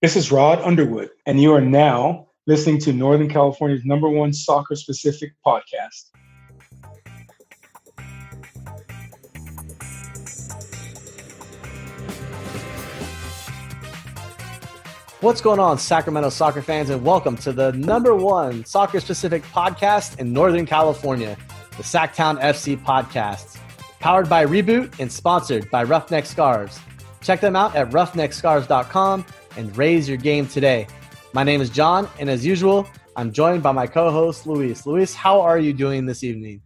This is Rod Underwood, and you are now listening to Northern California's number one soccer specific podcast. What's going on, Sacramento soccer fans, and welcome to the number one soccer specific podcast in Northern California, the Sacktown FC podcast. Powered by Reboot and sponsored by Roughneck Scarves. Check them out at roughneckscarves.com and raise your game today. My name is John, and as usual, I'm joined by my co host, Luis. Luis, how are you doing this evening?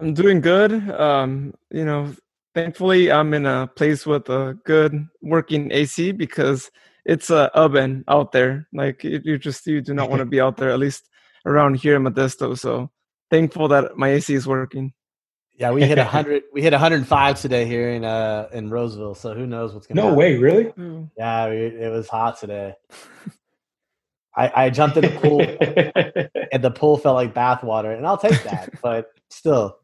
I'm doing good. Um, you know, thankfully, I'm in a place with a good working AC because it's a oven out there. Like you just you do not want to be out there, at least around here in Modesto. So thankful that my AC is working. Yeah, we hit hundred. we hit 105 today here in uh in Roseville. So who knows what's gonna? Happen. No happen. way, really? Hmm. Yeah, it was hot today. I, I jumped in the pool and the pool felt like bathwater, and I'll take that. but still,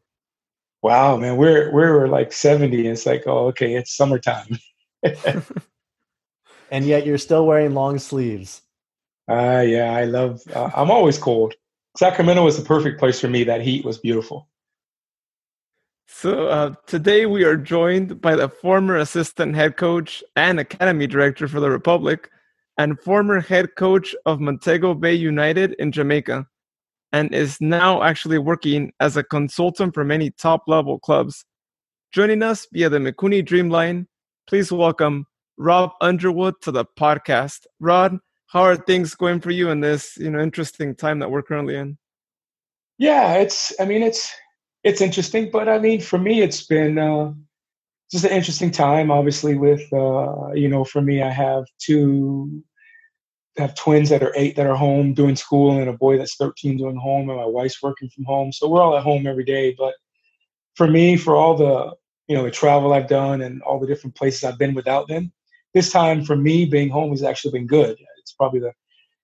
wow, man, we're we're like 70. It's like, oh, okay, it's summertime. and yet you're still wearing long sleeves. Uh, yeah, I love. Uh, I'm always cold. Sacramento was the perfect place for me. That heat was beautiful. So uh, today we are joined by the former assistant head coach and academy director for the Republic, and former head coach of Montego Bay United in Jamaica, and is now actually working as a consultant for many top level clubs. Joining us via the Mikuni Dreamline, please welcome Rod Underwood to the podcast. Rod, how are things going for you in this you know interesting time that we're currently in? Yeah, it's. I mean, it's it's interesting, but I mean, for me, it's been uh, just an interesting time. Obviously, with uh, you know, for me, I have two I have twins that are eight that are home doing school, and a boy that's thirteen doing home, and my wife's working from home. So we're all at home every day. But for me, for all the you know the travel I've done and all the different places I've been without them, this time for me being home has actually been good. It's probably the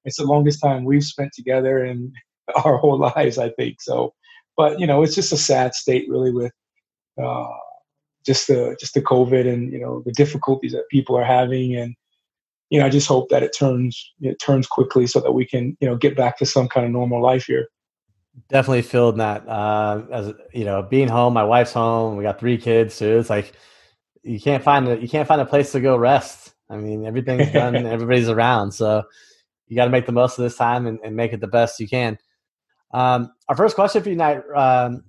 it's the longest time we've spent together in our whole lives, I think. So but you know, it's just a sad state, really, with uh, just the just the COVID and you know the difficulties that people are having, and you know, I just hope that it turns it turns quickly so that we can you know get back to some kind of normal life here. Definitely feeling that. Uh, as you know, being home, my wife's home. We got three kids, so it's like you can't find a you can't find a place to go rest. I mean, everything's done, everybody's around, so you got to make the most of this time and, and make it the best you can. Um, our first question for you tonight um,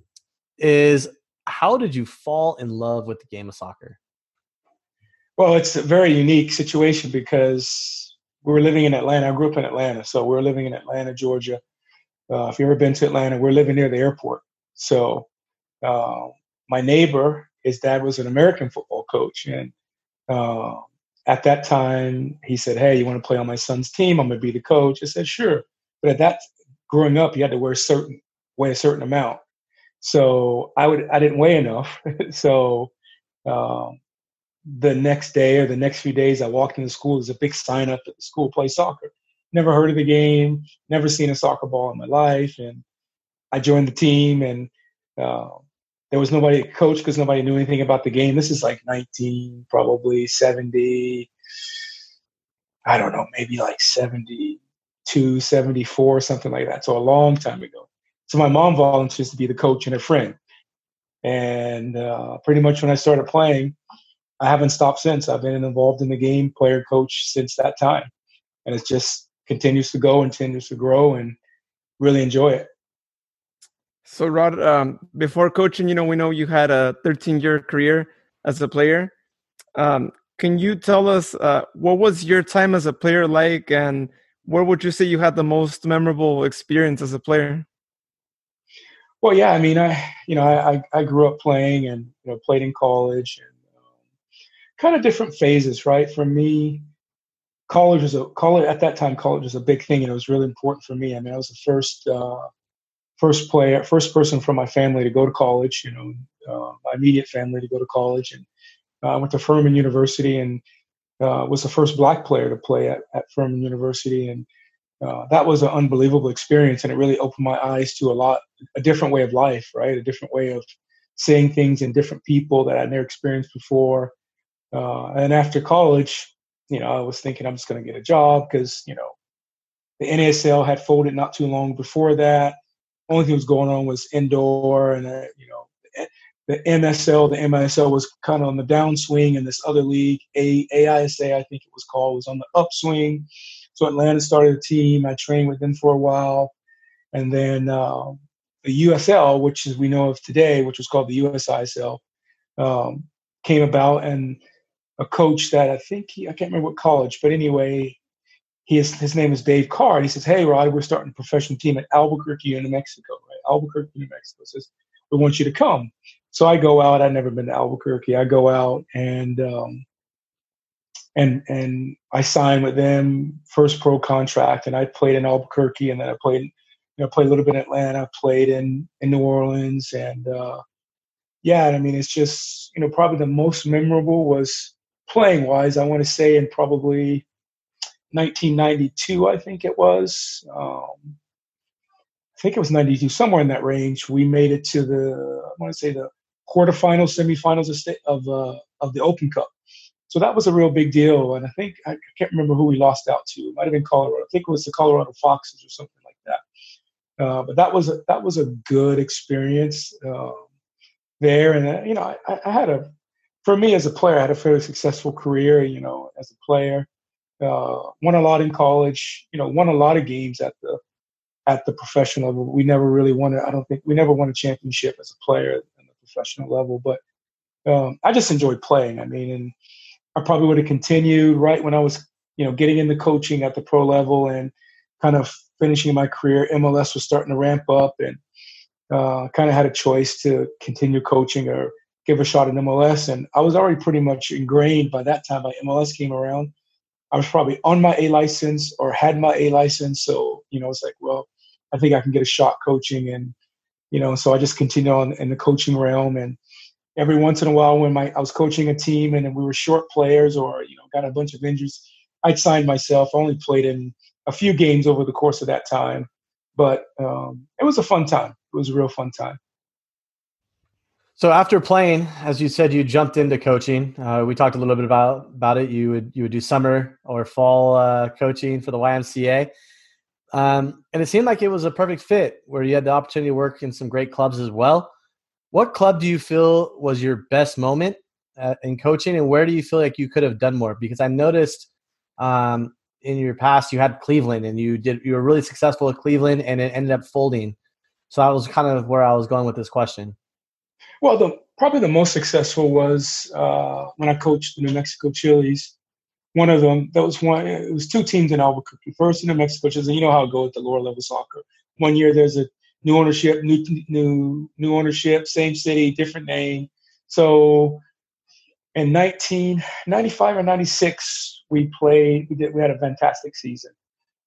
is How did you fall in love with the game of soccer? Well, it's a very unique situation because we were living in Atlanta. I grew up in Atlanta, so we are living in Atlanta, Georgia. Uh, if you've ever been to Atlanta, we're living near the airport. So uh, my neighbor, his dad was an American football coach, and uh, at that time he said, "Hey, you want to play on my son's team? I'm going to be the coach." I said, "Sure." But at that growing up, you had to wear a certain weigh a certain amount. So I would I didn't weigh enough. so um, the next day or the next few days, I walked into school. There's a big sign up that the school plays soccer. Never heard of the game. Never seen a soccer ball in my life, and I joined the team. And uh, there was nobody to coach because nobody knew anything about the game. This is like 19, probably 70. I don't know, maybe like 70 274, something like that. So a long time ago. So my mom volunteers to be the coach and a friend. And uh, pretty much when I started playing, I haven't stopped since. I've been involved in the game, player coach since that time. And it just continues to go and continues to grow and really enjoy it. So, Rod, um, before coaching, you know, we know you had a 13 year career as a player. Um, can you tell us uh, what was your time as a player like and where would you say you had the most memorable experience as a player? Well, yeah, I mean, I you know, I I grew up playing and you know played in college and um, kind of different phases, right? For me, college was a college at that time. College was a big thing, and it was really important for me. I mean, I was the first uh, first player, first person from my family to go to college. You know, uh, my immediate family to go to college, and uh, I went to Furman University and uh, was the first black player to play at, at Furman University. And uh, that was an unbelievable experience. And it really opened my eyes to a lot, a different way of life, right? A different way of seeing things in different people that I'd never experienced before. Uh, and after college, you know, I was thinking I'm just going to get a job because you know the NASL had folded not too long before that. Only thing was going on was indoor, and uh, you know, the MSL, the MISL was kind of on the downswing, and this other league, A AISA, I think it was called, was on the upswing. So Atlanta started a team. I trained with them for a while, and then uh, the USL, which we know of today, which was called the USISL, um, came about, and a coach that I think he, I can't remember what college, but anyway, he is, his name is Dave Carr. And he says, Hey, Rod, we're starting a professional team at Albuquerque, New Mexico, right? Albuquerque, New Mexico. Says, We want you to come. So I go out. I've never been to Albuquerque. I go out and, um, and, and I signed with them first pro contract and I played in Albuquerque and then I played, you know, played a little bit in Atlanta, played in, in New Orleans and, uh, yeah, I mean, it's just, you know, probably the most memorable was playing wise. I want to say in probably 1992, I think it was. Um, I think it was 92, somewhere in that range. We made it to the, I want to say the quarterfinals, semifinals of, of, uh, of the Open Cup. So that was a real big deal. And I think, I can't remember who we lost out to. It might have been Colorado. I think it was the Colorado Foxes or something like that. Uh, but that was a, that was a good experience uh, there. And, uh, you know, I, I had a, for me as a player, I had a fairly successful career, you know, as a player uh, won a lot in college. You know, won a lot of games at the at the professional level. We never really won. I don't think we never won a championship as a player professional level. But um, I just enjoyed playing. I mean, and I probably would have continued right when I was, you know, getting into coaching at the pro level and kind of finishing my career. MLS was starting to ramp up, and uh, kind of had a choice to continue coaching or give a shot in MLS. And I was already pretty much ingrained by that time. By MLS came around, I was probably on my A license or had my A license. So, you know, it's like, well, I think I can get a shot coaching. And, you know, so I just continued on in the coaching realm. And every once in a while, when my I was coaching a team and we were short players or, you know, got a bunch of injuries, I'd sign myself. I only played in a few games over the course of that time. But um, it was a fun time. It was a real fun time. So after playing, as you said, you jumped into coaching. Uh, we talked a little bit about about it. You would you would do summer or fall uh, coaching for the YMCA, um, and it seemed like it was a perfect fit where you had the opportunity to work in some great clubs as well. What club do you feel was your best moment uh, in coaching, and where do you feel like you could have done more? Because I noticed um, in your past you had Cleveland, and you did you were really successful at Cleveland, and it ended up folding. So that was kind of where I was going with this question. Well, the probably the most successful was uh, when I coached the New Mexico Chiles. One of them, that was one. It was two teams in Albuquerque. First in New Mexico Chiles, and you know how it goes at the lower level soccer. One year there's a new ownership, new new new ownership, same city, different name. So in 1995 or 96, we played. We did. We had a fantastic season.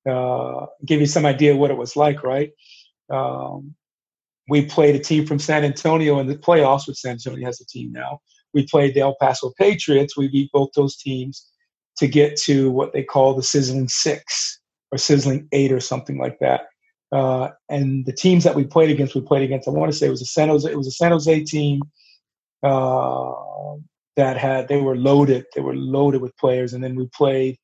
Uh, give you some idea what it was like, right? Um, we played a team from San Antonio in the playoffs, which San Antonio has a team now. We played the El Paso Patriots. We beat both those teams to get to what they call the Sizzling Six or Sizzling Eight or something like that. Uh, and the teams that we played against, we played against. I want to say it was a San Jose. It was a San Jose team uh, that had they were loaded. They were loaded with players. And then we played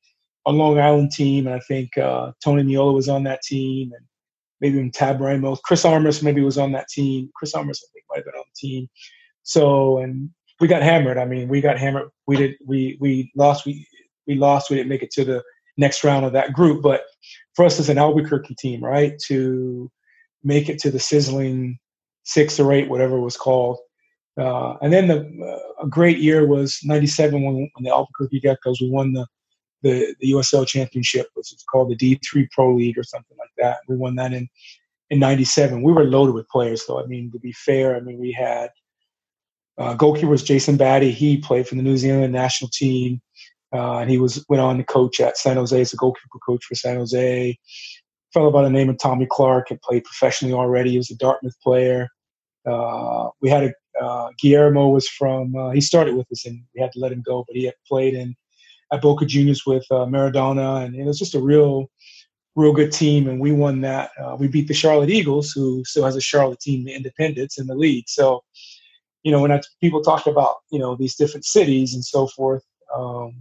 a Long Island team, and I think uh, Tony Meola was on that team, and maybe even Tab Ramos. Chris Armas maybe was on that team. Chris Armas, I think, might have been on the team. So, and we got hammered. I mean, we got hammered. We did. We we lost. We we lost. We didn't make it to the next round of that group. But for us as an Albuquerque team, right, to make it to the sizzling six or eight, whatever it was called. Uh, and then the uh, a great year was '97 when, when the Albuquerque Geckos we won the the, the USL Championship, which is called the D3 Pro League or something like that. We won that in in '97. We were loaded with players, though. I mean, to be fair, I mean we had uh, goalkeeper was Jason Batty. He played for the New Zealand national team, uh, and he was went on to coach at San Jose as a goalkeeper coach for San Jose. Fellow by the name of Tommy Clark had played professionally already. He was a Dartmouth player. Uh, we had a uh, Guillermo was from. Uh, he started with us, and we had to let him go, but he had played in at Boca Juniors with uh, Maradona, and it was just a real, real good team. And we won that. Uh, we beat the Charlotte Eagles, who still has a Charlotte team, the Independence, in the league. So, you know, when I, people talk about you know these different cities and so forth, um,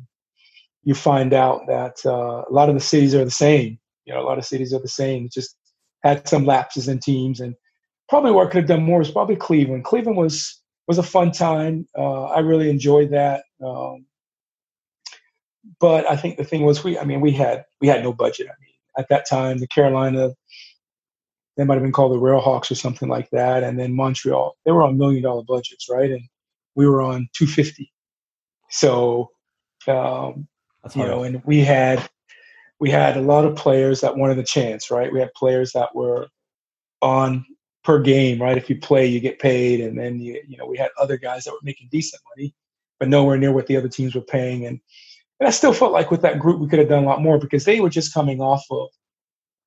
you find out that uh, a lot of the cities are the same. You know, a lot of cities are the same. Just had some lapses in teams, and probably where I could have done more was probably Cleveland. Cleveland was was a fun time. Uh, I really enjoyed that. Um, but I think the thing was we I mean we had we had no budget. I mean at that time the Carolina they might have been called the Railhawks or something like that, and then Montreal they were on million dollar budgets, right? And we were on two fifty. So um, you know, and we had we had a lot of players that wanted a chance, right? We had players that were on per game, right? If you play, you get paid, and then you you know we had other guys that were making decent money, but nowhere near what the other teams were paying, and and I still felt like with that group we could have done a lot more because they were just coming off of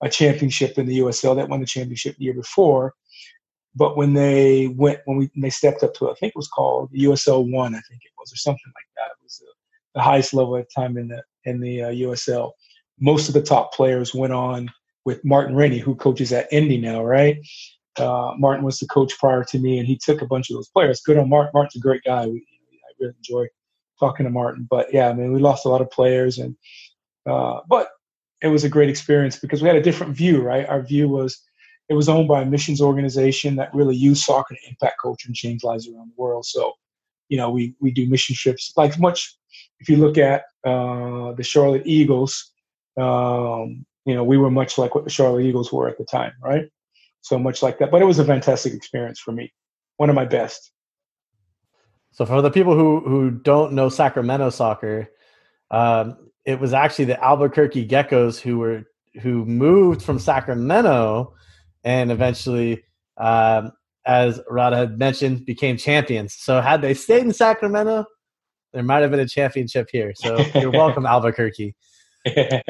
a championship in the USL that won the championship the year before. But when they went, when we when they stepped up to, I think it was called the USL One, I think it was, or something like that. It was the, the highest level at the time in the in the uh, USL. Most of the top players went on with Martin Rennie, who coaches at Indy now, right? Uh, Martin was the coach prior to me, and he took a bunch of those players. Good on Martin. Martin's a great guy. We, I really enjoy talking to Martin. But yeah, I mean, we lost a lot of players, and uh, but it was a great experience because we had a different view, right? Our view was it was owned by a missions organization that really used soccer to impact culture and change lives around the world. So, you know, we we do mission trips like much. If you look at uh, the Charlotte Eagles, um, you know, we were much like what the Charlotte Eagles were at the time, right? So much like that. But it was a fantastic experience for me, one of my best. So for the people who who don't know Sacramento soccer, um, it was actually the Albuquerque Geckos who were who moved from Sacramento and eventually, um, as Rod had mentioned, became champions. So had they stayed in Sacramento, there might have been a championship here. So you're welcome, Albuquerque.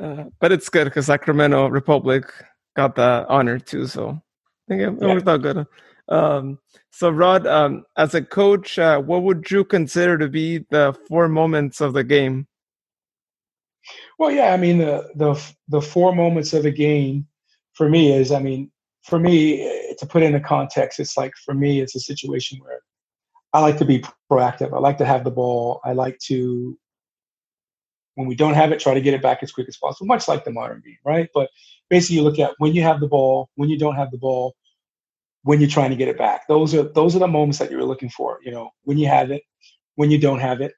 Uh, but it's good because Sacramento Republic got the honor too. So I think it, it yeah. worked out good. Um, so, Rod, um, as a coach, uh, what would you consider to be the four moments of the game? Well, yeah, I mean the the the four moments of a game for me is, I mean, for me eh, to put in a context, it's like for me, it's a situation where I like to be proactive. I like to have the ball. I like to, when we don't have it, try to get it back as quick as possible, much like the modern game, right? But basically, you look at when you have the ball, when you don't have the ball, when you're trying to get it back. Those are those are the moments that you're looking for. You know, when you have it, when you don't have it,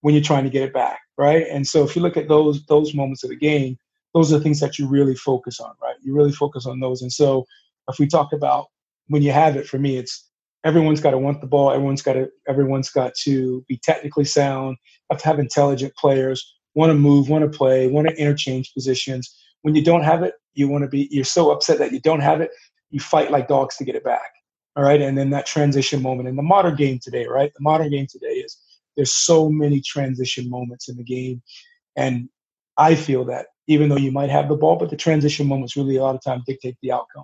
when you're trying to get it back, right? And so if you look at those those moments of the game, those are the things that you really focus on, right? You really focus on those. And so if we talk about when you have it, for me, it's everyone's got to want the ball. Everyone's got to everyone's got to be technically sound. Have to have intelligent players. Want to move. Want to play. Want to interchange positions. When you don't have it, you want to be. You're so upset that you don't have it you fight like dogs to get it back. All right. And then that transition moment in the modern game today, right? The modern game today is there's so many transition moments in the game. And I feel that even though you might have the ball, but the transition moments really a lot of times dictate the outcome.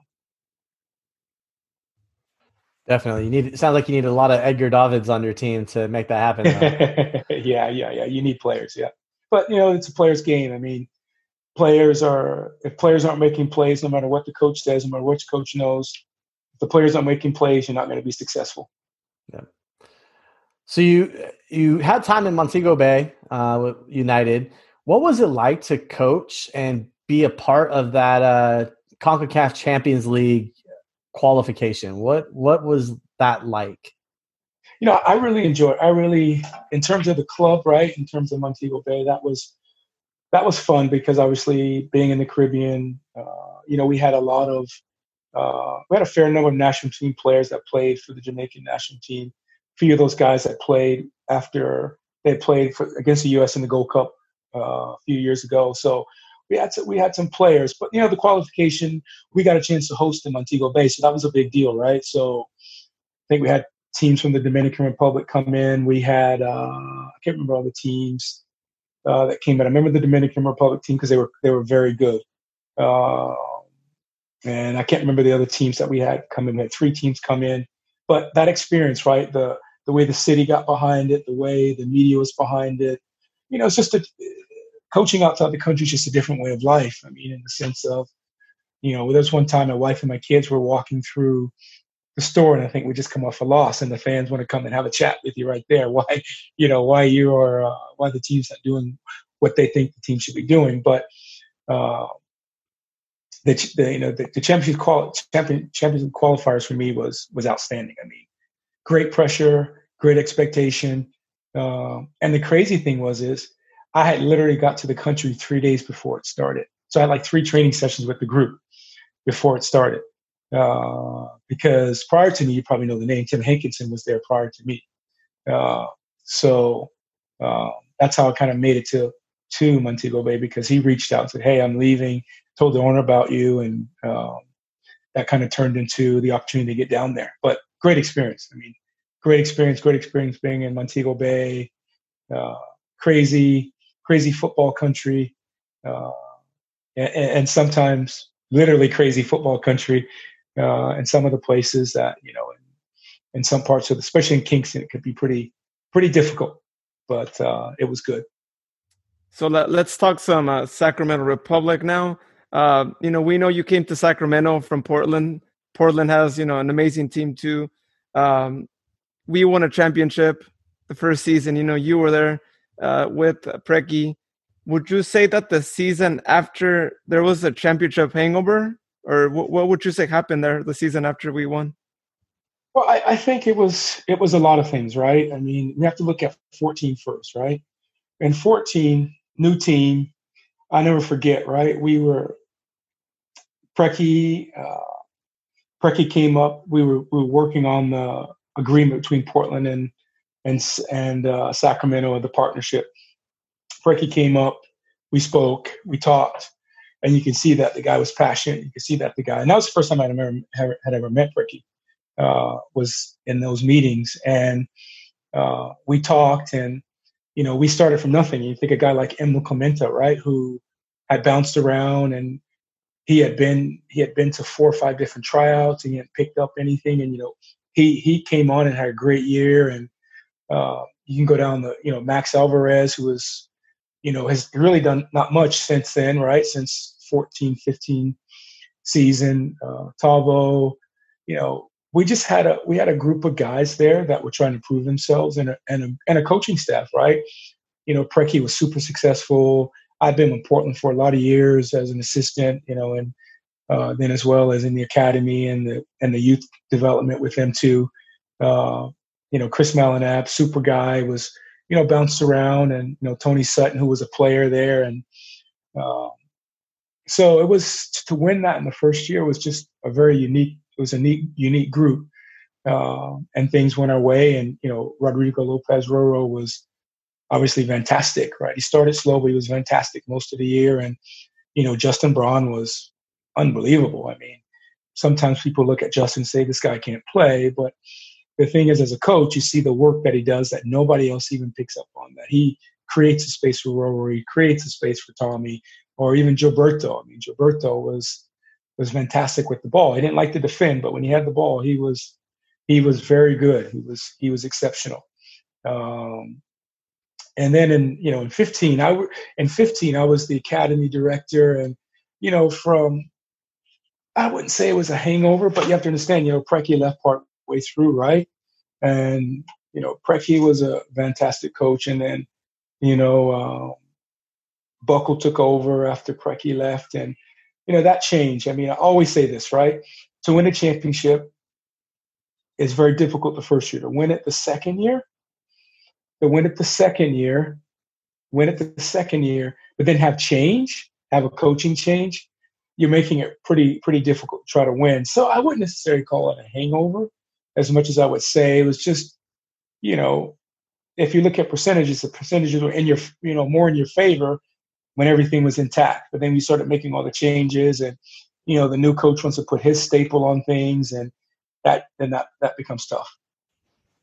Definitely. You need it sounds like you need a lot of Edgar Davids on your team to make that happen. yeah, yeah, yeah. You need players, yeah. But you know, it's a player's game. I mean, players are if players aren't making plays, no matter what the coach says, no matter which coach knows, if the players aren't making plays, you're not going to be successful. Yeah. So you you had time in Montego Bay uh, with United. What was it like to coach and be a part of that uh, Concacaf Champions League qualification? What what was that like? You know, I really enjoyed. I really, in terms of the club, right? In terms of Montego Bay, that was that was fun because obviously being in the Caribbean, uh, you know, we had a lot of uh, we had a fair number of national team players that played for the Jamaican national team. A few of those guys that played after they played for, against the U.S. in the Gold Cup uh, a few years ago. So we had to, we had some players, but you know, the qualification we got a chance to host in Montego Bay, so that was a big deal, right? So I think we had teams from the Dominican Republic come in. We had uh, I can't remember all the teams uh, that came in. I remember the Dominican Republic team because they were they were very good. Uh, and I can't remember the other teams that we had come in. We had three teams come in, but that experience, right? The the way the city got behind it, the way the media was behind it, you know, it's just a coaching outside the country is just a different way of life. I mean, in the sense of, you know, there was one time my wife and my kids were walking through the store and I think we just come off a loss and the fans want to come and have a chat with you right there. Why, you know, why you are, uh, why the team's not doing what they think the team should be doing. But, uh, the, the you know the, the championship qual champion championship qualifiers for me was was outstanding. I mean, great pressure, great expectation, uh, and the crazy thing was is I had literally got to the country three days before it started. So I had like three training sessions with the group before it started. Uh, because prior to me, you probably know the name Tim Hankinson was there prior to me. Uh, so uh, that's how I kind of made it to to Montego Bay because he reached out and said, "Hey, I'm leaving." Told the owner about you, and um, that kind of turned into the opportunity to get down there. But great experience. I mean, great experience. Great experience being in Montego Bay. Uh, crazy, crazy football country, uh, and, and sometimes literally crazy football country uh, and some of the places that you know in, in, some parts of especially in kingston it could be pretty pretty difficult but uh, it was good. So let, us talk some uh, sacramento republic now. Uh, you know we know you came to sacramento from portland. Portland has you know an amazing team too. Um, we won a championship the first season you know you were there uh, with Preki would you say that the season after there was a championship hangover? Or what, what would you say happened there the season after we won? Well I, I, think it was it was a lot of things right? I mean we have to look at 14 first right? And 14 new team i never forget right? We were Preki, uh, Preki came up. We were we were working on the agreement between portland and and and uh, sacramento and the partnership Preki came up, we spoke, we talked, and you can see that the guy was passionate. You can see that the guy, and that was the first time I'd ever had ever met Preki, uh, was in those meetings, and uh, we talked, and you know, we started from nothing. You think a guy like Emrah Klimenta, right, who had bounced around and he had been he had been to four or five different tryouts and he hadn't picked up anything, and you know, he he came on and had a great year, and uh, you can go down the you know Max Alvarez, who was you know, has really done not much since then, right? Since 14, 15 season. Uh, Tavo, you know, we just had a we had a group of guys there that were trying to prove themselves and a, and a, and a coaching staff, right? You know, Preki was super successful. I've been in Portland for a lot of years as an assistant, you know, and uh, then as well as in the academy and the and the youth development with them too. Uh, you know, Chris Malinap, super guy, was you know, bounced around, and you know Tony Sutton, who was a player there, and um, so it was to win that in the first year was just a very unique. It was a neat, unique group, uh, and things went our way. And you know, Rodrigo Lopez Roro was obviously fantastic, right? He started slow, but he was fantastic most of the year, and you know, Justin Braun was unbelievable. I mean, sometimes people look at Justin and say this guy can't play, but the thing is, as a coach, you see the work that he does that nobody else even picks up on. That he creates a space for Rory, creates a space for Tommy, or even Gilberto. I mean, Gilberto was was fantastic with the ball. He didn't like to defend, but when he had the ball, he was he was very good. He was he was exceptional. Um, and then in you know in 15, I in 15 I was the academy director, and you know from I wouldn't say it was a hangover, but you have to understand, you know, Preki left part way through, right? And you know, Preki was a fantastic coach, and then you know, um, Buckle took over after Preki left, and you know that changed. I mean, I always say this, right? To win a championship is very difficult the first year. To win it the second year, to win it the second year, win it the second year, but then have change, have a coaching change, you're making it pretty pretty difficult to try to win. So I wouldn't necessarily call it a hangover as much as I would say. It was just, you know, if you look at percentages, the percentages were in your, you know, more in your favor when everything was intact. But then we started making all the changes, and you know, the new coach wants to put his staple on things, and that then that that becomes tough.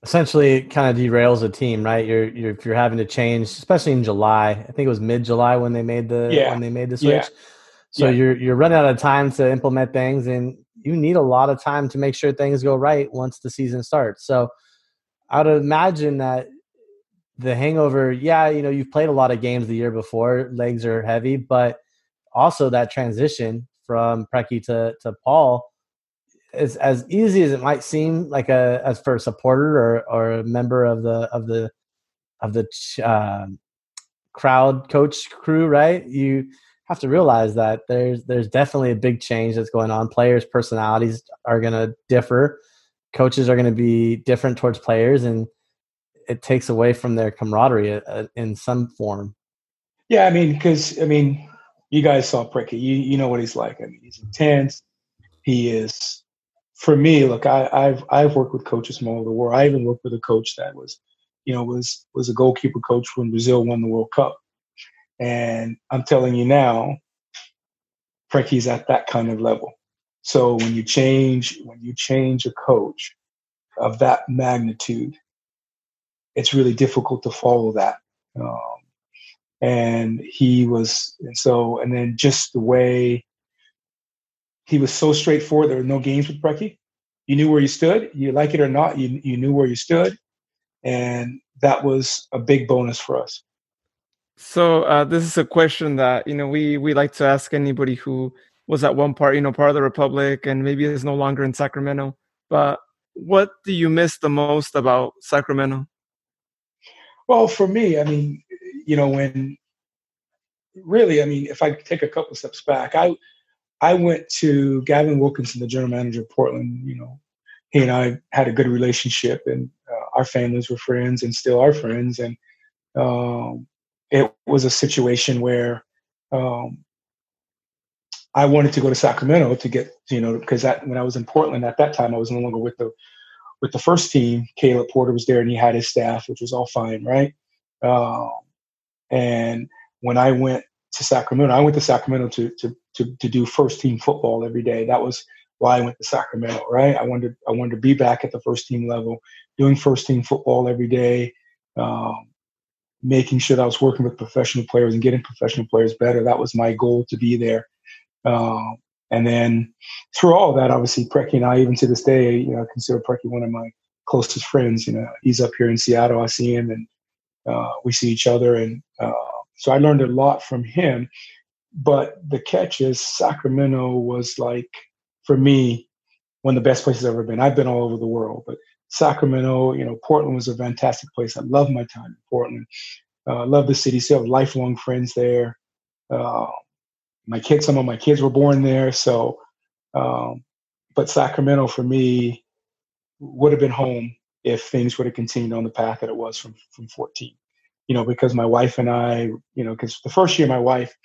Essentially, it kind of derails a team, right? You're, you're if you're having to change, especially in July. I think it was mid July when they made the yeah. when they made the switch. Yeah. So yeah. you're you're running out of time to implement things, and you need a lot of time to make sure things go right once the season starts. So I would imagine that the hangover, yeah, you know, you've played a lot of games the year before, legs are heavy, but also that transition from Preki to, to Paul, as as easy as it might seem, like a as for a supporter or or a member of the of the of the uh, crowd coach crew, right? You have to realize that there's there's definitely a big change that's going on. Players' personalities are going to differ. Coaches are going to be different towards players, and it takes away from their camaraderie uh, in some form. Yeah, I mean, because I mean, you guys saw Preki. You you know what he's like. I mean, he's intense. He is. For me, look, I, I've I've worked with coaches from all over the world. I even worked with a coach that was, you know, was was a goalkeeper coach when Brazil won the World Cup. And I'm telling you now, Preki's at that kind of level. So when you change when you change a coach of that magnitude, it's really difficult to follow that. Um, and he was, and so, and then just the way he was so straightforward. There were no games with Preki. You knew where you stood. You like it or not, you you knew where you stood, and that was a big bonus for us. So uh, this is a question that you know we we like to ask anybody who was at one part you know part of the republic and maybe is no longer in Sacramento. But what do you miss the most about Sacramento? Well, for me, I mean, you know, when really, I mean, if I take a couple steps back, I I went to Gavin Wilkinson, the general manager of Portland. You know, he and I had a good relationship, and uh, our families were friends, and still are friends. And um, it was a situation where um, I wanted to go to Sacramento to get, you know, because that when I was in Portland at that time, I was no longer with the with the first team. Caleb Porter was there, and he had his staff, which was all fine, right? Um, and when I went to Sacramento, I went to Sacramento to to to, to do first team football every day. That was why I went to Sacramento, right? I wanted I wanted to be back at the first team level, doing first team football every day. Um, making sure that I was working with professional players and getting professional players better. That was my goal to be there. Um, and then through all that, obviously, Preki and I, even to this day, you know, I consider Preki one of my closest friends. You know, he's up here in Seattle. I see him, and uh, we see each other, and uh, so I learned a lot from him. But the catch is, Sacramento was like for me one of the best places I've ever been. I've been all over the world, but Sacramento, you know, Portland was a fantastic place. I love my time in Portland. Uh, I love the city. Still have lifelong friends there. Uh, my kids, some of my kids were born there. So, um, but Sacramento for me would have been home if things would have continued on the path that it was from from 14. You know, because my wife and I, you know, because the first year my wife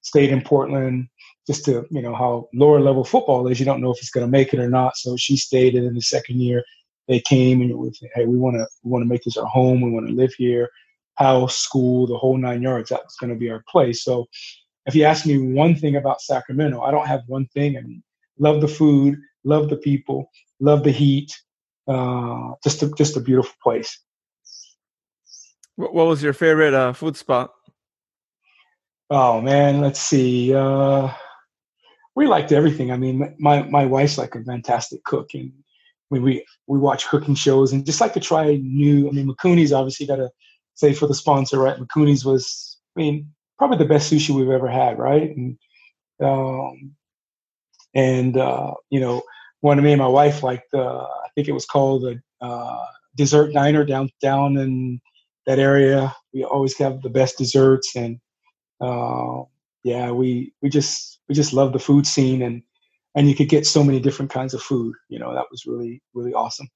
stayed in Portland just to, you know, how lower level football is. You don't know if it's going to make it or not. So she stayed, and in the second year they came and it was, hey, we want to we want to make this our home. We want to live here, house, school, the whole nine yards. That's going to be our place. So, if you ask me one thing about Sacramento, I don't have one thing. I mean, love the food, love the people, love the heat. Uh, just a, just a beautiful place. What was your favorite uh, food spot? Oh man, let's see. Uh, we liked everything. I mean, my my wife's like a fantastic cook, and we we we watch cooking shows and just like to try new. I mean, Mikuni's obviously got to say for the sponsor, right? Mikuni's was, I mean, probably the best sushi we've ever had, right? And um, and uh, you know, one of me and my wife liked. Uh, I think it was called the uh, dessert diner down down in that area. We always have the best desserts, and uh, yeah, we we just we just love the food scene and and you could get so many different kinds of food. You know, that was really, really awesome.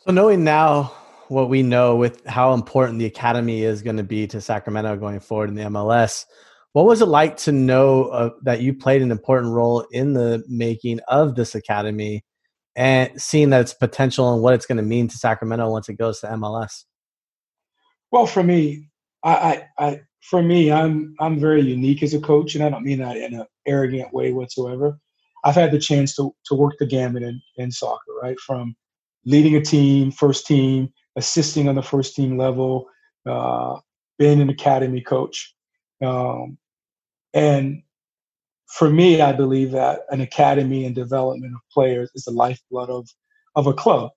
So knowing now what we know with how important the academy is going to be to Sacramento going forward in the MLS, what was it like to know uh, that you played an important role in the making of this academy and seeing that its potential and what it's going to mean to Sacramento once it goes to MLS? Well, for me, I, I, I for me, I'm I'm very unique as a coach, and I don't mean that in an arrogant way whatsoever. I've had the chance to to work the gamut in, in soccer, right? From leading a team, first team, assisting on the first team level, uh, being an academy coach, um, and for me, I believe that an academy and development of players is the lifeblood of of a club.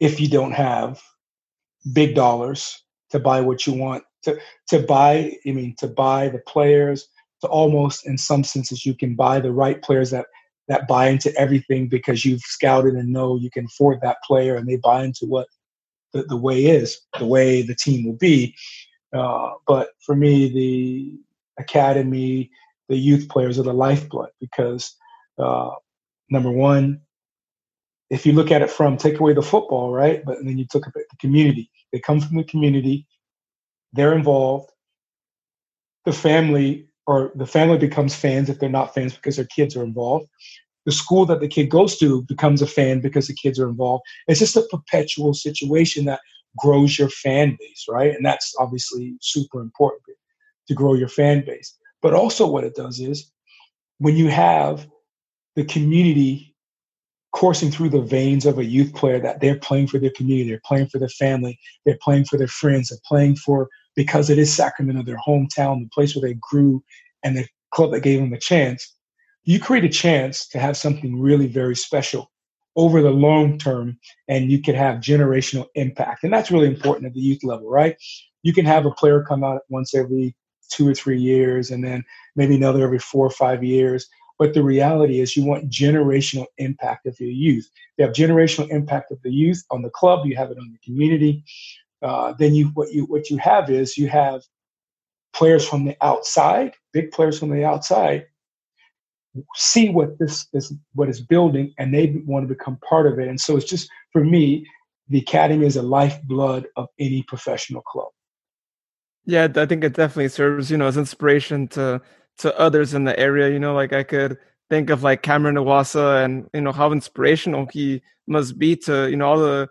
If you don't have big dollars to buy what you want to to buy, I mean, to buy the players, to almost in some senses you can buy the right players that that buy into everything because you've scouted and know you can afford that player, and they buy into what the, the way is, the way the team will be. Uh, but for me, the academy, the youth players are the lifeblood because uh, number one, if you look at it from take away the football, right? But then you took the community. They come from the community. They're involved. The family or the family becomes fans if they're not fans because their kids are involved. The school that the kid goes to becomes a fan because the kids are involved. It's just a perpetual situation that grows your fan base, right? And that's obviously super important to grow your fan base. But also, what it does is when you have the community coursing through the veins of a youth player that they're playing for their community, they're playing for their family, they're playing for their friends, they're playing for because it is Sacramento, their hometown, the place where they grew, and the club that gave them a chance. You create a chance to have something really very special over the long term, and you can have generational impact. And that's really important at the youth level, right? You can have a player come out once every two or three years, and then maybe another every four or five years. But the reality is, you want generational impact of your youth. You have generational impact of the youth on the club. You have it on the community. Uh, then you what you what you have is you have players from the outside, big players from the outside, see what this is what is building, and they want to become part of it. And so it's just for me, the academy is a lifeblood of any professional club. Yeah, I think it definitely serves, you know, as inspiration to to others in the area. You know, like I could think of like Cameron Iwasa and you know how inspirational he must be to you know all the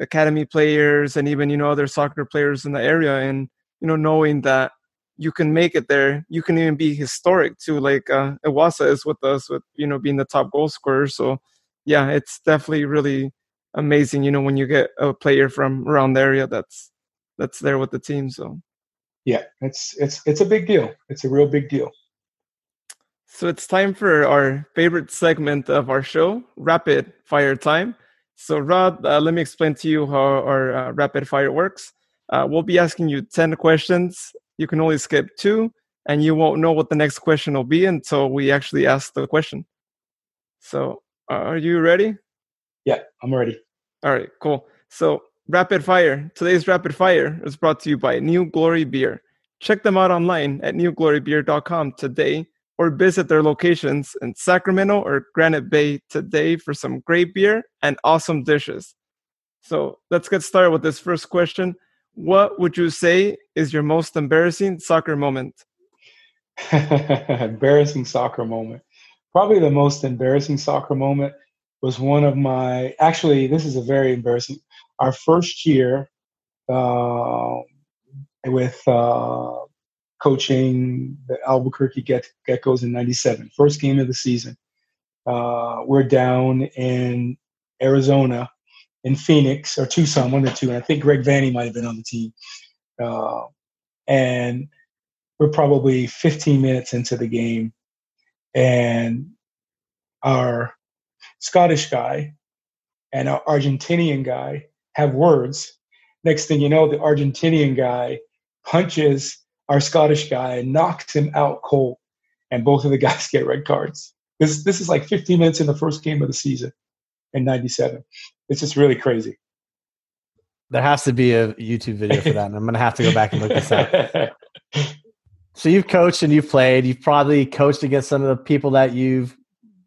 academy players and even you know other soccer players in the area and you know knowing that you can make it there. You can even be historic too like uh Iwasa is with us with you know being the top goal scorer. So yeah it's definitely really amazing you know when you get a player from around the area that's that's there with the team so. Yeah it's it's it's a big deal. It's a real big deal. So it's time for our favorite segment of our show, Rapid Fire Time. So, Rod, uh, let me explain to you how our uh, rapid fire works. Uh, we'll be asking you 10 questions. You can only skip two, and you won't know what the next question will be until we actually ask the question. So, are you ready? Yeah, I'm ready. All right, cool. So, rapid fire. Today's rapid fire is brought to you by New Glory Beer. Check them out online at newglorybeer.com today or visit their locations in Sacramento or Granite Bay today for some great beer and awesome dishes. So let's get started with this first question. What would you say is your most embarrassing soccer moment? embarrassing soccer moment. Probably the most embarrassing soccer moment was one of my, actually, this is a very embarrassing. Our first year uh, with uh, coaching the Albuquerque Get- Geckos in 97, first game of the season. Uh, we're down in Arizona, in Phoenix, or Tucson, one the two. And I think Greg Vanney might have been on the team. Uh, and we're probably 15 minutes into the game. And our Scottish guy and our Argentinian guy have words. Next thing you know, the Argentinian guy punches our Scottish guy knocks him out cold, and both of the guys get red cards. This this is like 15 minutes in the first game of the season in '97. It's just really crazy. There has to be a YouTube video for that, and I'm gonna have to go back and look this up. so you've coached and you've played. You've probably coached against some of the people that you've,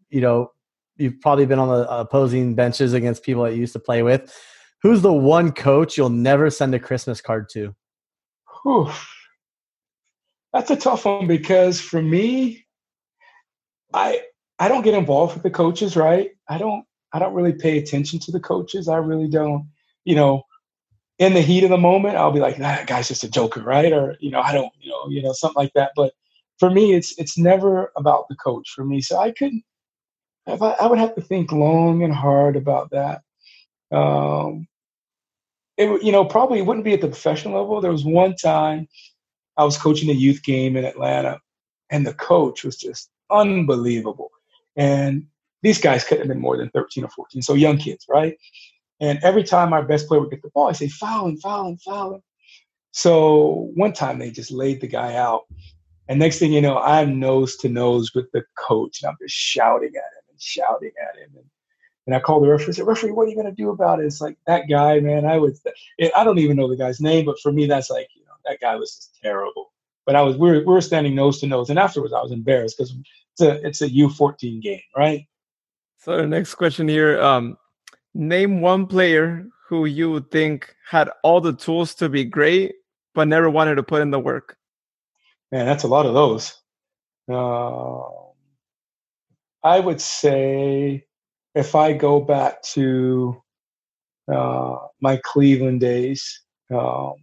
you know, you've probably been on the opposing benches against people that you used to play with. Who's the one coach you'll never send a Christmas card to? Whew. That's a tough one because for me, I I don't get involved with the coaches, right? I don't I don't really pay attention to the coaches. I really don't, you know, in the heat of the moment, I'll be like, that guy's just a joker, right? Or, you know, I don't, you know, you know, something like that. But for me, it's it's never about the coach for me. So I couldn't I, I would have to think long and hard about that. Um it you know, probably wouldn't be at the professional level. There was one time I was coaching a youth game in Atlanta, and the coach was just unbelievable. And these guys couldn't have been more than 13 or 14, so young kids, right? And every time our best player would get the ball, I say, foul him, foul him, foul him. So one time they just laid the guy out. And next thing you know, I'm nose to nose with the coach, and I'm just shouting at him and shouting at him. And, and I called the referee. I said, "Referee, what are you going to do about it?" It's like that guy, man. I was, I don't even know the guy's name, but for me, that's like, that guy was just terrible. But I was, we were, we were standing nose to nose, and afterwards, I was embarrassed because it's a, it's a U14 game, right? So the next question here: um, Name one player who you would think had all the tools to be great, but never wanted to put in the work. Man, that's a lot of those. Uh, I would say if I go back to uh, my Cleveland days, um,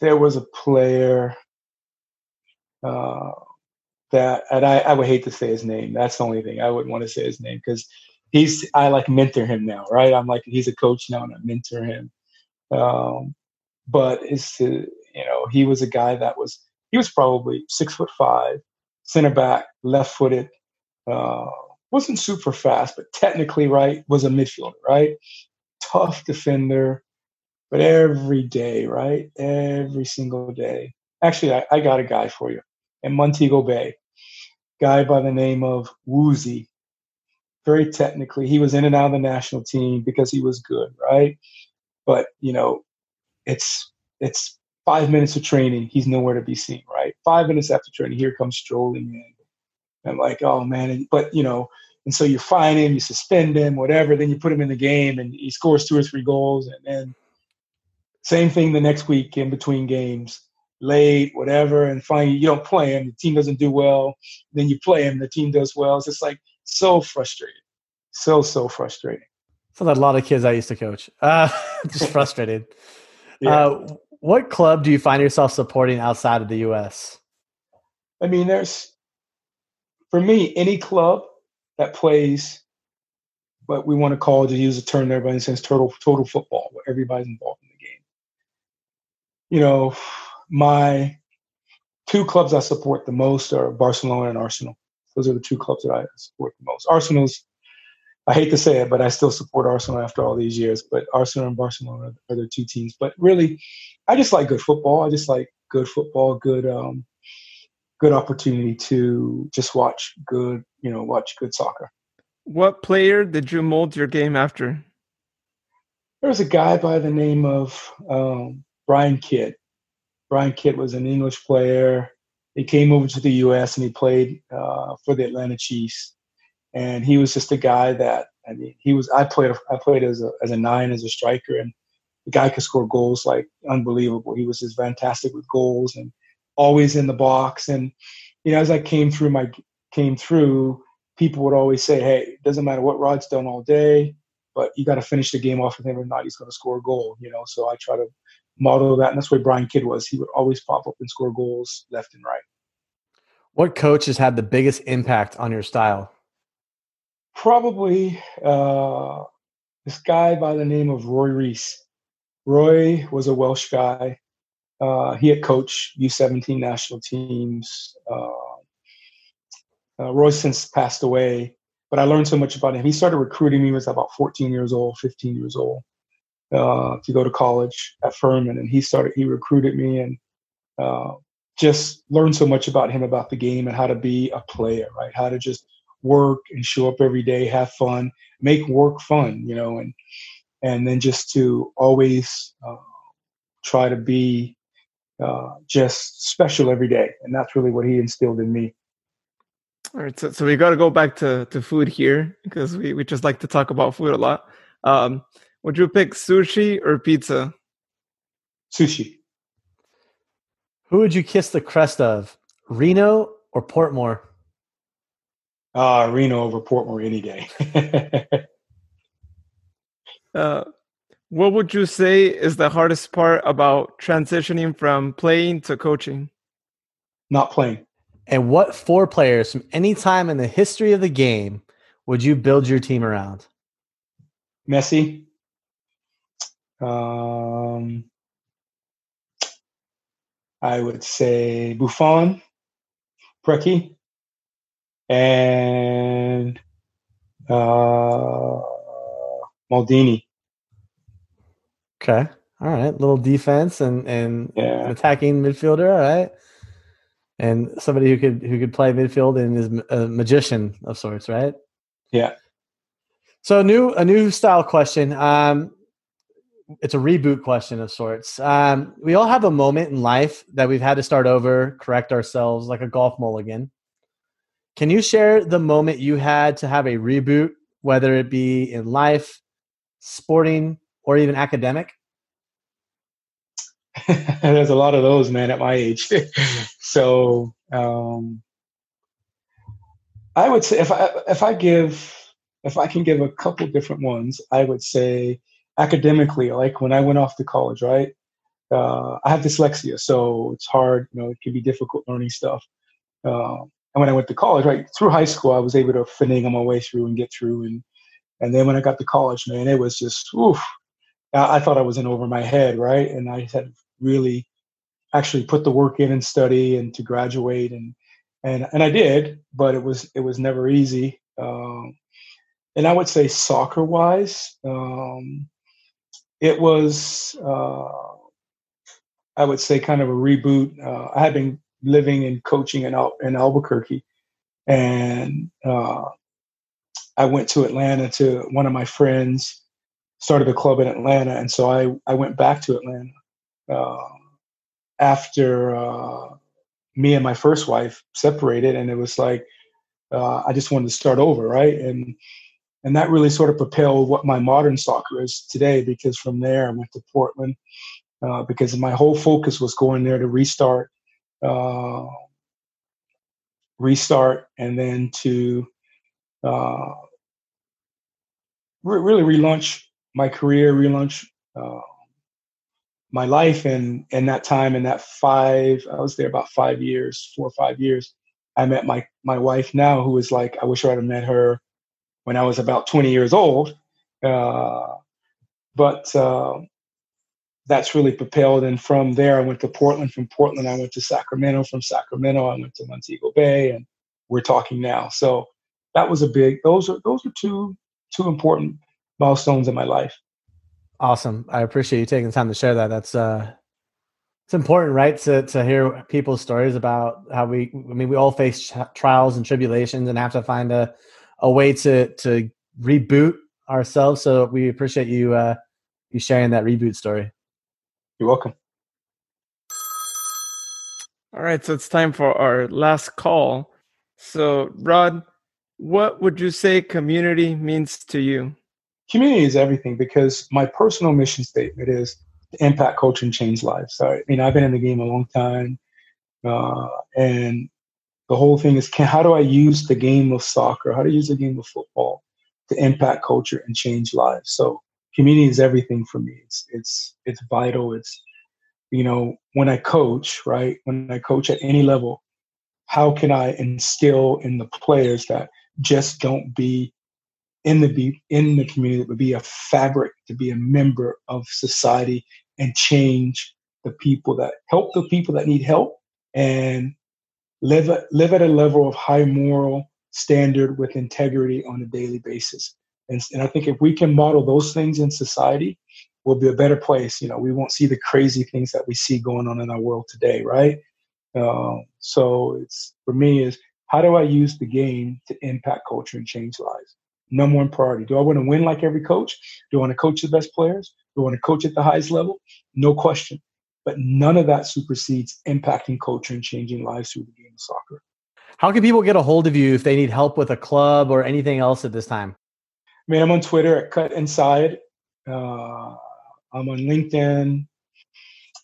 there was a player uh, that, and I, I, would hate to say his name. That's the only thing I wouldn't want to say his name because he's I like mentor him now, right? I'm like he's a coach now, and I mentor him. Um, but it's you know he was a guy that was he was probably six foot five, center back, left footed. Uh, wasn't super fast, but technically right was a midfielder, right? Tough defender, but every day, right? Every single day. Actually, I, I got a guy for you in Montego Bay, guy by the name of Woozy. Very technically, he was in and out of the national team because he was good, right? But you know, it's it's five minutes of training, he's nowhere to be seen, right? Five minutes after training, here comes strolling in. I'm like, oh man, but you know, and so you fine him, you suspend him, whatever. Then you put him in the game, and he scores two or three goals, and then same thing the next week in between games, late, whatever, and finally you don't play him, the team doesn't do well. Then you play him, the team does well. It's just like so frustrating, so so frustrating. So that a lot of kids I used to coach, uh, just frustrated. yeah. Uh, what club do you find yourself supporting outside of the U.S.? I mean, there's for me any club that plays what we want to call to use a term everybody but in a sense, total total football, where everybody's involved in. You know, my two clubs I support the most are Barcelona and Arsenal. Those are the two clubs that I support the most. Arsenal's I hate to say it, but I still support Arsenal after all these years. But Arsenal and Barcelona are the two teams. But really, I just like good football. I just like good football, good um, good opportunity to just watch good, you know, watch good soccer. What player did you mold your game after? There was a guy by the name of um, Brian Kidd. Brian Kidd was an English player. He came over to the U.S. and he played uh, for the Atlanta Chiefs and he was just a guy that I mean he was I played I played as a as a nine as a striker and the guy could score goals like unbelievable. He was just fantastic with goals and always in the box. And you know, as I came through my came through, people would always say, "Hey, it doesn't matter what Rod's done all day, but you got to finish the game off with him or not. He's going to score a goal." You know, so I try to model of that, and that's where Brian Kidd was. He would always pop up and score goals left and right. What coach has had the biggest impact on your style? probably uh, this guy by the name of Roy Rees. Roy was a Welsh guy. Uh, he had coached U17 national teams. Uh, uh, Roy since passed away, but I learned so much about him. He started recruiting me when I was about 14 years old, 15 years old, uh, to go to college at Furman, and he started. He recruited me and uh, just learned so much about him, about the game, and how to be a player, right? How to just work and show up every day, have fun, make work fun, you know, and and then just to always uh, try to be uh, just special every day, and that's really what he instilled in me. All right, so, so we got to go back to, to food here because we, we just like to talk about food a lot. Um, would you pick sushi or pizza? Sushi. Who would you kiss the crest of, Reno or Portmore? Uh, Reno over Portmore any day. uh, what would you say is the hardest part about transitioning from playing to coaching? Not playing. And what four players from any time in the history of the game would you build your team around? Messi. Um, I would say Buffon, Preki, and uh, Maldini. Okay. All right. Little defense and, and yeah. attacking midfielder. All right. and somebody who could who could play midfield and is a magician of sorts, right? Yeah. So a new a new style question. Um, it's a reboot question of sorts. Um, we all have a moment in life that we've had to start over, correct ourselves, like a golf mulligan. Can you share the moment you had to have a reboot, whether it be in life, sporting, or even academic? There's a lot of those, man, at my age. so um, I would say if I if I give if I can give a couple different ones, I would say academically, like when I went off to college, right? Uh, I have dyslexia, so it's hard. You know, it can be difficult learning stuff. Uh, and when I went to college, right through high school, I was able to finagle my way through and get through. And and then when I got to college, man, it was just oof. I, I thought I was in over my head, right? And I had really actually put the work in and study and to graduate and and and I did, but it was it was never easy. Um, and I would say soccer wise, um, it was uh, I would say kind of a reboot. Uh, I had been living and coaching in Al- in Albuquerque, and uh, I went to Atlanta to one of my friends started a club in Atlanta, and so I I went back to Atlanta uh, after uh, me and my first wife separated, and it was like uh, I just wanted to start over, right? And and that really sort of propelled what my modern soccer is today. Because from there, I went to Portland uh, because my whole focus was going there to restart, uh, restart, and then to uh, re- really relaunch my career, relaunch uh, my life. And in that time, in that five, I was there about five years, four or five years. I met my my wife now, who is like I wish I had met her when I was about 20 years old. Uh, but uh, that's really propelled. And from there, I went to Portland. From Portland, I went to Sacramento. From Sacramento, I went to Montego Bay, and we're talking now. So that was a big. Those are those are two two important milestones in my life. Awesome. I appreciate you taking the time to share that. That's uh it's important, right? To to hear people's stories about how we I mean we all face ch- trials and tribulations and have to find a a way to to reboot ourselves. So we appreciate you uh you sharing that reboot story. You're welcome. All right, so it's time for our last call. So, Rod, what would you say community means to you? Community is everything because my personal mission statement is to impact culture and change lives. So, I mean, I've been in the game a long time, uh, and the whole thing is can, how do I use the game of soccer, how to use the game of football to impact culture and change lives? So, community is everything for me. It's it's it's vital. It's you know when I coach, right? When I coach at any level, how can I instill in the players that just don't be in the be in the community, but be a fabric, to be a member of society and change the people that help the people that need help and live at, live at a level of high moral standard with integrity on a daily basis. And, and I think if we can model those things in society, we'll be a better place. You know, we won't see the crazy things that we see going on in our world today, right? Um, so it's for me is how do I use the game to impact culture and change lives? Number one priority. Do I want to win like every coach? Do I want to coach the best players? Do I want to coach at the highest level? No question. But none of that supersedes impacting culture and changing lives through the game of soccer. How can people get a hold of you if they need help with a club or anything else at this time? I mean, I'm on Twitter at Cut Inside. Uh, I'm on LinkedIn.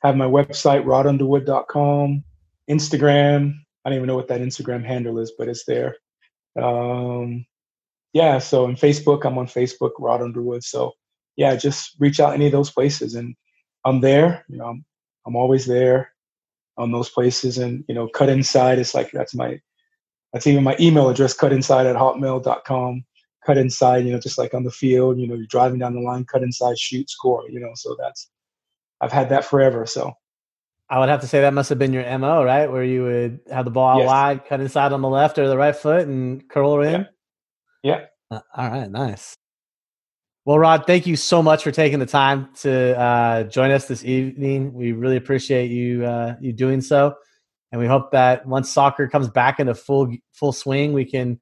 Have my website, rodunderwood.com. Instagram. I don't even know what that Instagram handle is, but it's there. Um, yeah, so in Facebook, I'm on Facebook, Rod Underwood. So yeah, just reach out any of those places, and I'm there. You know, I'm, I'm always there on those places, and you know, cut inside. It's like that's my that's even my email address, cut inside at hotmail.com. Cut inside, you know, just like on the field, you know, you're driving down the line, cut inside, shoot, score, you know. So that's I've had that forever. So I would have to say that must have been your MO, right? Where you would have the ball Yes. wide, cut inside on the left or the right foot and curl in. Yeah. Yeah. Uh, all right, nice. Well, Rod, thank you so much for taking the time to uh, join us this evening. We really appreciate you uh, you doing so. and we hope that once soccer comes back into full full swing, we can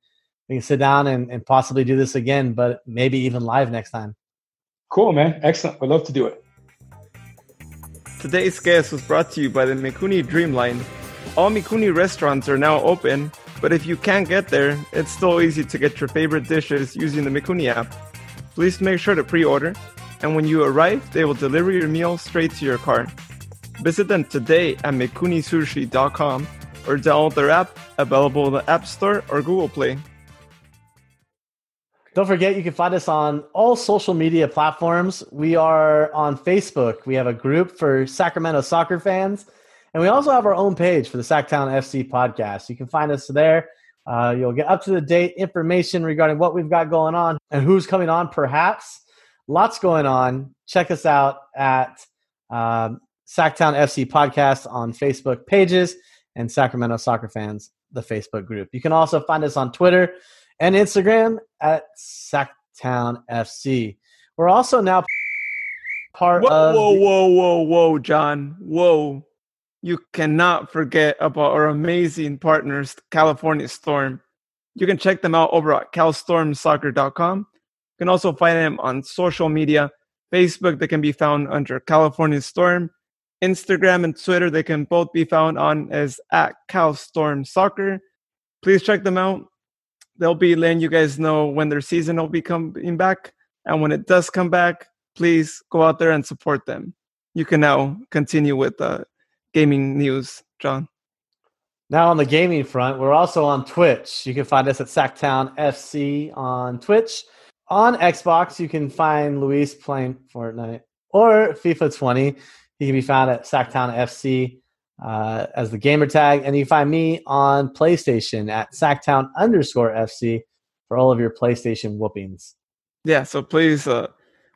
we can sit down and, and possibly do this again, but maybe even live next time. Cool, man. Excellent. We'd love to do it. Today's guest was brought to you by the Mikuni Dreamline. All Mikuni restaurants are now open, but if you can't get there, it's still easy to get your favorite dishes using the Mikuni app. Please make sure to pre order, and when you arrive, they will deliver your meal straight to your car. Visit them today at mikunisushi.com or download their app, available in the App Store or Google Play. Don't forget, you can find us on all social media platforms. We are on Facebook. We have a group for Sacramento soccer fans. And we also have our own page for the Sacktown FC podcast. You can find us there. Uh, you'll get up to the date information regarding what we've got going on and who's coming on, perhaps. Lots going on. Check us out at um, Sacktown FC podcast on Facebook pages and Sacramento Soccer Fans, the Facebook group. You can also find us on Twitter and Instagram at Sacktown FC. We're also now part whoa, of. Whoa, whoa, whoa, whoa, John. Whoa. You cannot forget about our amazing partners, California Storm. You can check them out over at calstormsoccer.com. You can also find them on social media. Facebook, they can be found under California Storm. Instagram and Twitter, they can both be found on as at Calstorm Soccer. Please check them out they'll be letting you guys know when their season will be coming back. And when it does come back, please go out there and support them. You can now continue with uh, gaming news, John. Now on the gaming front, we're also on Twitch. You can find us at Sacktown FC on Twitch. On Xbox, you can find Luis playing Fortnite or FIFA 20. He can be found at Sacktown FC uh, as the gamer tag. And you find me on PlayStation at Sacktown underscore FC for all of your PlayStation whoopings. Yeah, so please, uh,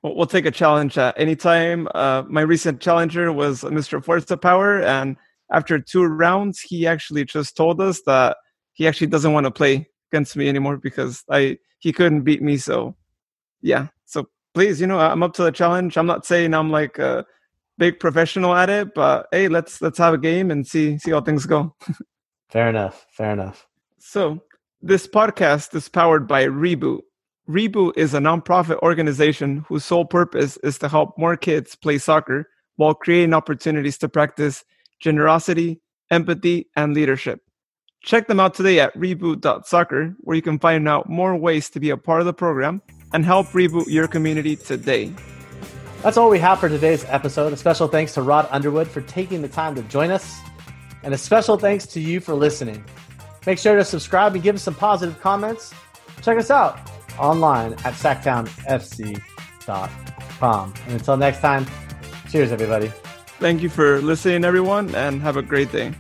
we'll, take a challenge at any time. Uh, my recent challenger was Mr. Forza Power, and after two rounds, he actually just told us that he actually doesn't want to play against me anymore because I he couldn't beat me. So, yeah. So please, you know, I'm up to the challenge. I'm not saying I'm like a big professional at it, but hey, let's let's have a game and see see how things go. fair enough. Fair enough. So this podcast is powered by Reboot. Reboot is a nonprofit organization whose sole purpose is to help more kids play soccer while creating opportunities to practice generosity, empathy, and leadership. Check them out today at reboot.soccer, where you can find out more ways to be a part of the program and help reboot your community today. That's all we have for today's episode. A special thanks to Rod Underwood for taking the time to join us, and a special thanks to you for listening. Make sure to subscribe and give us some positive comments. Check us out online at sacktownfc.com. And until next time, cheers, everybody. Thank you for listening, everyone, and have a great day.